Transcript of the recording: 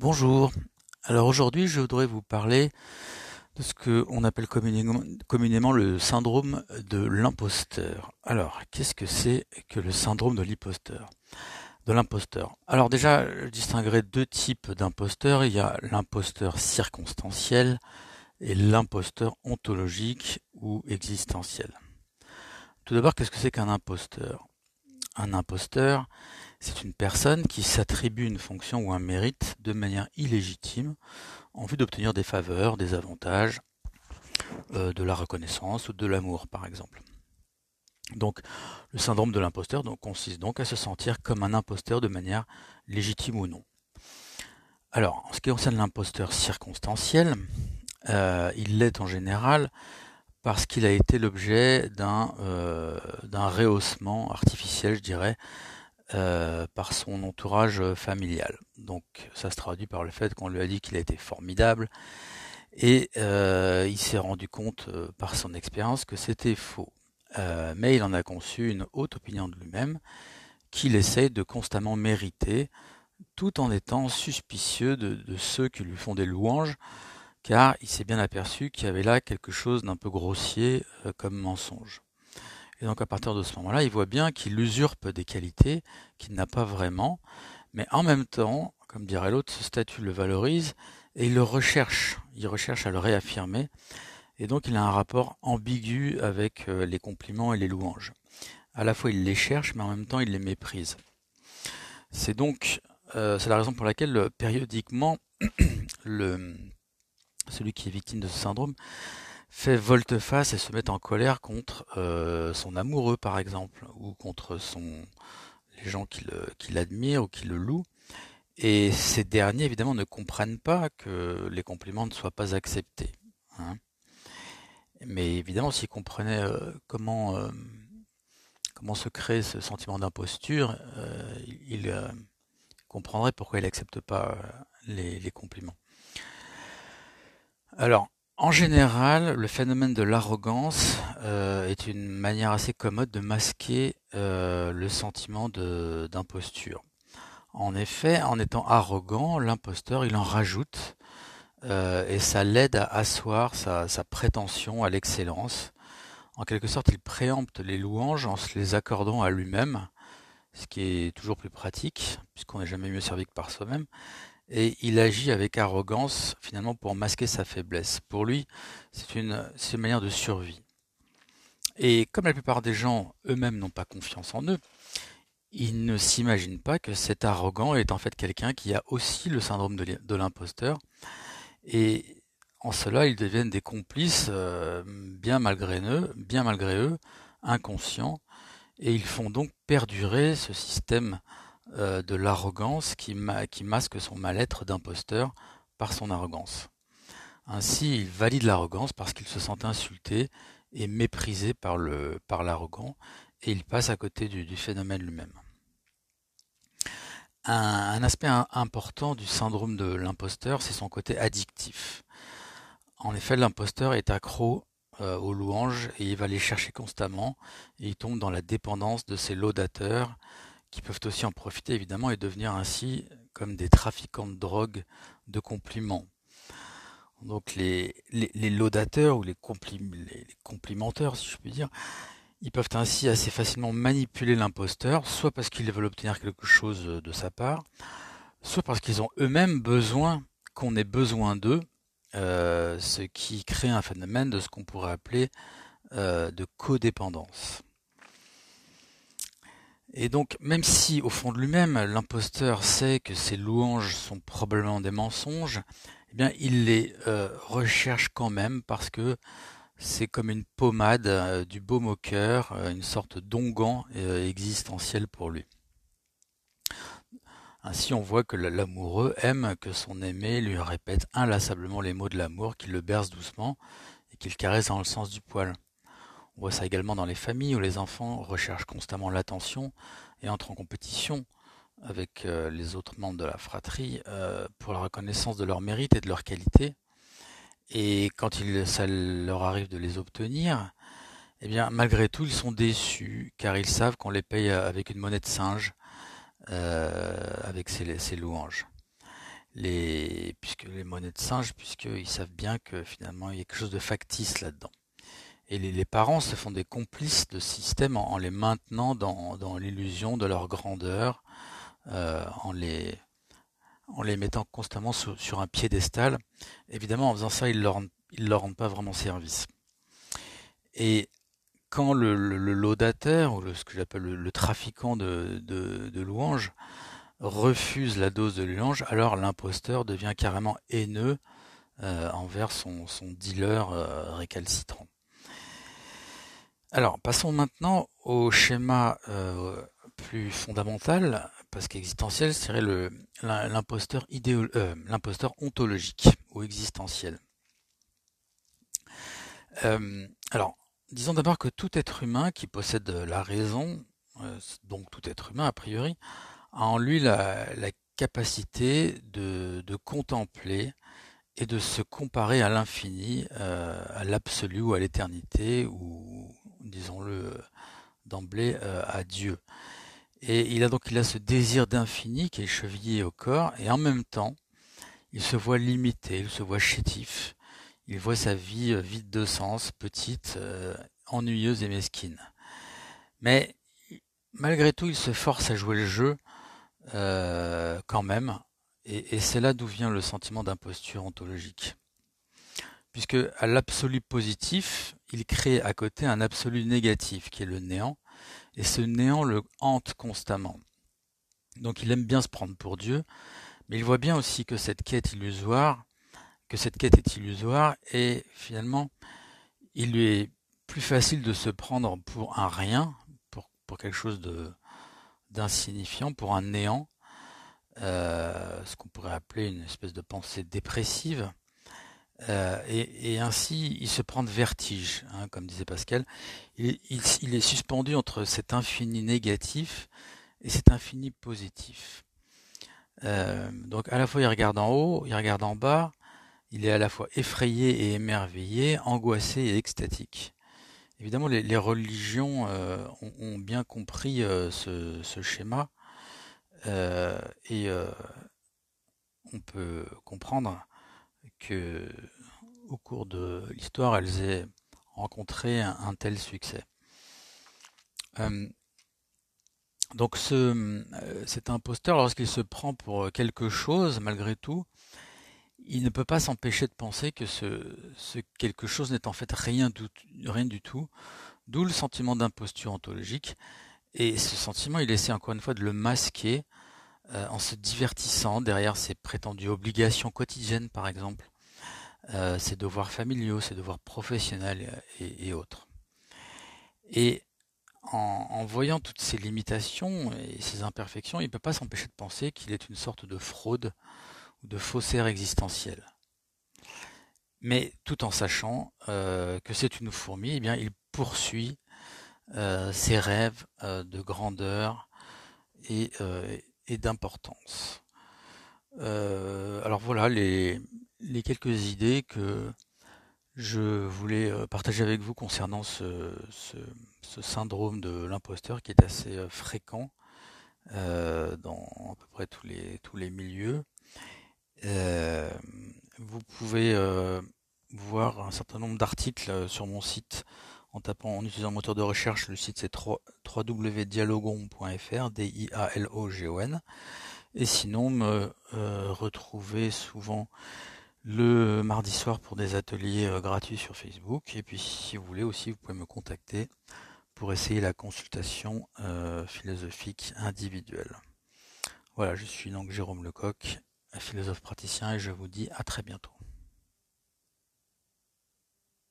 Bonjour. Alors aujourd'hui, je voudrais vous parler de ce que on appelle communément, communément le syndrome de l'imposteur. Alors, qu'est-ce que c'est que le syndrome de l'imposteur? De l'imposteur. Alors déjà, je distinguerai deux types d'imposteurs. Il y a l'imposteur circonstanciel et l'imposteur ontologique ou existentiel. Tout d'abord, qu'est-ce que c'est qu'un imposteur? Un imposteur, c'est une personne qui s'attribue une fonction ou un mérite de manière illégitime en vue d'obtenir des faveurs, des avantages, euh, de la reconnaissance ou de l'amour par exemple. Donc le syndrome de l'imposteur consiste donc à se sentir comme un imposteur de manière légitime ou non. Alors, en ce qui concerne l'imposteur circonstanciel, euh, il l'est en général parce qu'il a été l'objet d'un euh, rehaussement artificiel, je dirais, euh, par son entourage familial. Donc ça se traduit par le fait qu'on lui a dit qu'il a été formidable et euh, il s'est rendu compte euh, par son expérience que c'était faux. mais il en a conçu une haute opinion de lui-même qu'il essaye de constamment mériter tout en étant suspicieux de ceux qui lui font des louanges car il s'est bien aperçu qu'il y avait là quelque chose d'un peu grossier comme mensonge. Et donc à partir de ce moment-là, il voit bien qu'il usurpe des qualités qu'il n'a pas vraiment, mais en même temps, comme dirait l'autre, ce statut le valorise et il le recherche. Il recherche à le réaffirmer. Et donc il a un rapport ambigu avec euh, les compliments et les louanges. À la fois il les cherche, mais en même temps il les méprise. C'est donc euh, c'est la raison pour laquelle euh, périodiquement le, celui qui est victime de ce syndrome fait volte-face et se met en colère contre euh, son amoureux par exemple, ou contre les gens qui, l'admirent ou qui le louent. Et ces derniers évidemment ne comprennent pas que les compliments ne soient pas acceptés. Hein. Mais évidemment, s'ils comprenaient euh, comment, euh, comment se crée ce sentiment d'imposture, ils comprendraient pourquoi il n'accepte pas les, les compliments. Alors, en général, le phénomène de l'arrogance euh, est une manière assez commode de masquer euh, le sentiment d'imposture. En effet, en étant arrogant, l'imposteur, il en rajoute euh, et ça l'aide à asseoir sa, sa prétention à l'excellence. En quelque sorte, il préempte les louanges en se les accordant à lui-même, ce qui est toujours plus pratique, puisqu'on n'est jamais mieux servi que par soi-même et il agit avec arrogance finalement pour masquer sa faiblesse. Pour lui, c'est une, manière de survie. Et comme la plupart des gens eux-mêmes n'ont pas confiance en eux, ils ne s'imaginent pas que cet arrogant est en fait quelqu'un qui a aussi le syndrome de l'imposteur. Et en cela, ils deviennent des complices euh, bien malgré eux, inconscients, et ils font donc perdurer ce système euh, de l'arrogance qui, masque son mal-être d'imposteur par son arrogance. Ainsi, il valide l'arrogance parce qu'il se sent insulté et méprisé par l'arrogant et il passe à côté du, phénomène lui-même. Un, aspect important du syndrome de l'imposteur, c'est son côté addictif. En effet, l'imposteur est accro euh, aux louanges et il va les chercher constamment et il tombe dans la dépendance de ses laudateurs qui peuvent aussi en profiter évidemment et devenir ainsi comme des trafiquants de drogue de compliments. Donc les, les, laudateurs ou les, les, complimenteurs, si je puis dire, ils peuvent ainsi assez facilement manipuler l'imposteur, soit parce qu'ils veulent obtenir quelque chose de sa part, soit parce qu'ils ont eux-mêmes besoin qu'on ait besoin d'eux, euh, ce qui crée un phénomène de ce qu'on pourrait appeler euh, de codépendance. Et donc, même si au fond de lui-même, l'imposteur sait que ses louanges sont probablement des mensonges, eh bien, il les euh, recherche quand même parce que c'est comme une pommade euh, du baume au cœur, euh, une sorte d'onguent existentiel pour lui. Ainsi, on voit que l'amoureux aime que son aimé lui répète inlassablement les mots de l'amour, qu'il le berce doucement et qu'il caresse dans le sens du poil. On voit ça également dans les familles où les enfants recherchent constamment l'attention et entrent en compétition avec euh, les autres membres de la fratrie euh, pour la reconnaissance de leur mérite et de leur qualité. Et quand ça leur arrive de les obtenir, eh bien, malgré tout, ils sont déçus car ils savent qu'on les paye avec une monnaie de singe, euh, avec ces, louanges. les, puisque les monnaies de singes, puisqu'ils savent bien que finalement il y a quelque chose de factice là-dedans. Et les, parents se font des complices de système en, les maintenant dans, l'illusion de leur grandeur, euh, en, les, en les mettant constamment sur, un piédestal. Évidemment, en faisant ça, ils ne leur, rendent pas vraiment service. Et quand le, le, laudataire, ou ce que j'appelle le, trafiquant de, louanges, refuse la dose de louange, alors l'imposteur devient carrément haineux euh, envers son, son dealer euh, récalcitrant. Alors, passons maintenant au schéma euh, plus fondamental, parce qu'existentiel serait l'imposteur l'imposteur ontologique ou existentiel. alors, Disons d'abord que tout être humain qui possède la raison, euh, donc tout être humain a priori, a en lui la, capacité de, contempler et de se comparer à l'infini, euh, à l'absolu ou à l'éternité, ou disons-le d'emblée euh, à Dieu. Et il a donc il a ce désir d'infini qui est chevillé au corps, et en même temps, il se voit limité, il se voit chétif, il voit sa vie euh, vide de sens, petite, euh, ennuyeuse et mesquine. Mais malgré tout, il se force à jouer le jeu euh, quand même, et, c'est là d'où vient le sentiment d'imposture ontologique. Puisque à l'absolu positif, il crée à côté un absolu négatif qui est le néant, et ce néant le hante constamment. Donc il aime bien se prendre pour Dieu, mais il voit bien aussi que cette quête illusoire que cette quête est illusoire et finalement il lui est plus facile de se prendre pour un rien, pour, quelque chose d'insignifiant, pour un néant, euh, ce qu'on pourrait appeler une espèce de pensée dépressive. Euh, et, ainsi, il se prend de vertige, hein, comme disait Pascal. Il, il, est suspendu entre cet infini négatif et cet infini positif. Euh, donc à la fois il regarde en haut, il regarde en bas, il est à la fois effrayé et émerveillé, angoissé et extatique. Évidemment, les, religions euh, ont, bien compris euh, ce, schéma euh, et on peut comprendre que au cours de l'histoire, elles aient rencontré un, tel succès. donc ce, cet imposteur, lorsqu'il se prend pour quelque chose, malgré tout, il ne peut pas s'empêcher de penser que ce, quelque chose n'est en fait rien du tout, d'où le sentiment d'imposture ontologique. Et ce sentiment, il essaie encore une fois de le masquer euh, en se divertissant derrière ses prétendues obligations quotidiennes, par exemple, euh, ses devoirs familiaux, ses devoirs professionnels et, autres. Et en, voyant toutes ces limitations et ces imperfections, il ne peut pas s'empêcher de penser qu'il est une sorte de fraude ou de faussaire existentiel. Mais tout en sachant euh, que c'est une fourmi, eh bien, il poursuit ses rêves de grandeur et, d'importance. alors voilà les, quelques idées que je voulais partager avec vous concernant ce, syndrome de l'imposteur qui est assez fréquent dans à peu près tous les, tous les milieux. Euh, vous pouvez euh, voir un certain nombre d'articles euh, sur mon site en tapant, en utilisant un moteur de recherche. Le site c'est www.dialogon.fr, D-I-A-L-O-G-O-N. Et sinon, me retrouver souvent le mardi soir pour des ateliers gratuits sur Facebook. Et puis, si vous voulez aussi, vous pouvez me contacter pour essayer la consultation philosophique individuelle. Voilà, je suis donc Jérôme Lecoq philosophe praticien et je vous dis à très bientôt.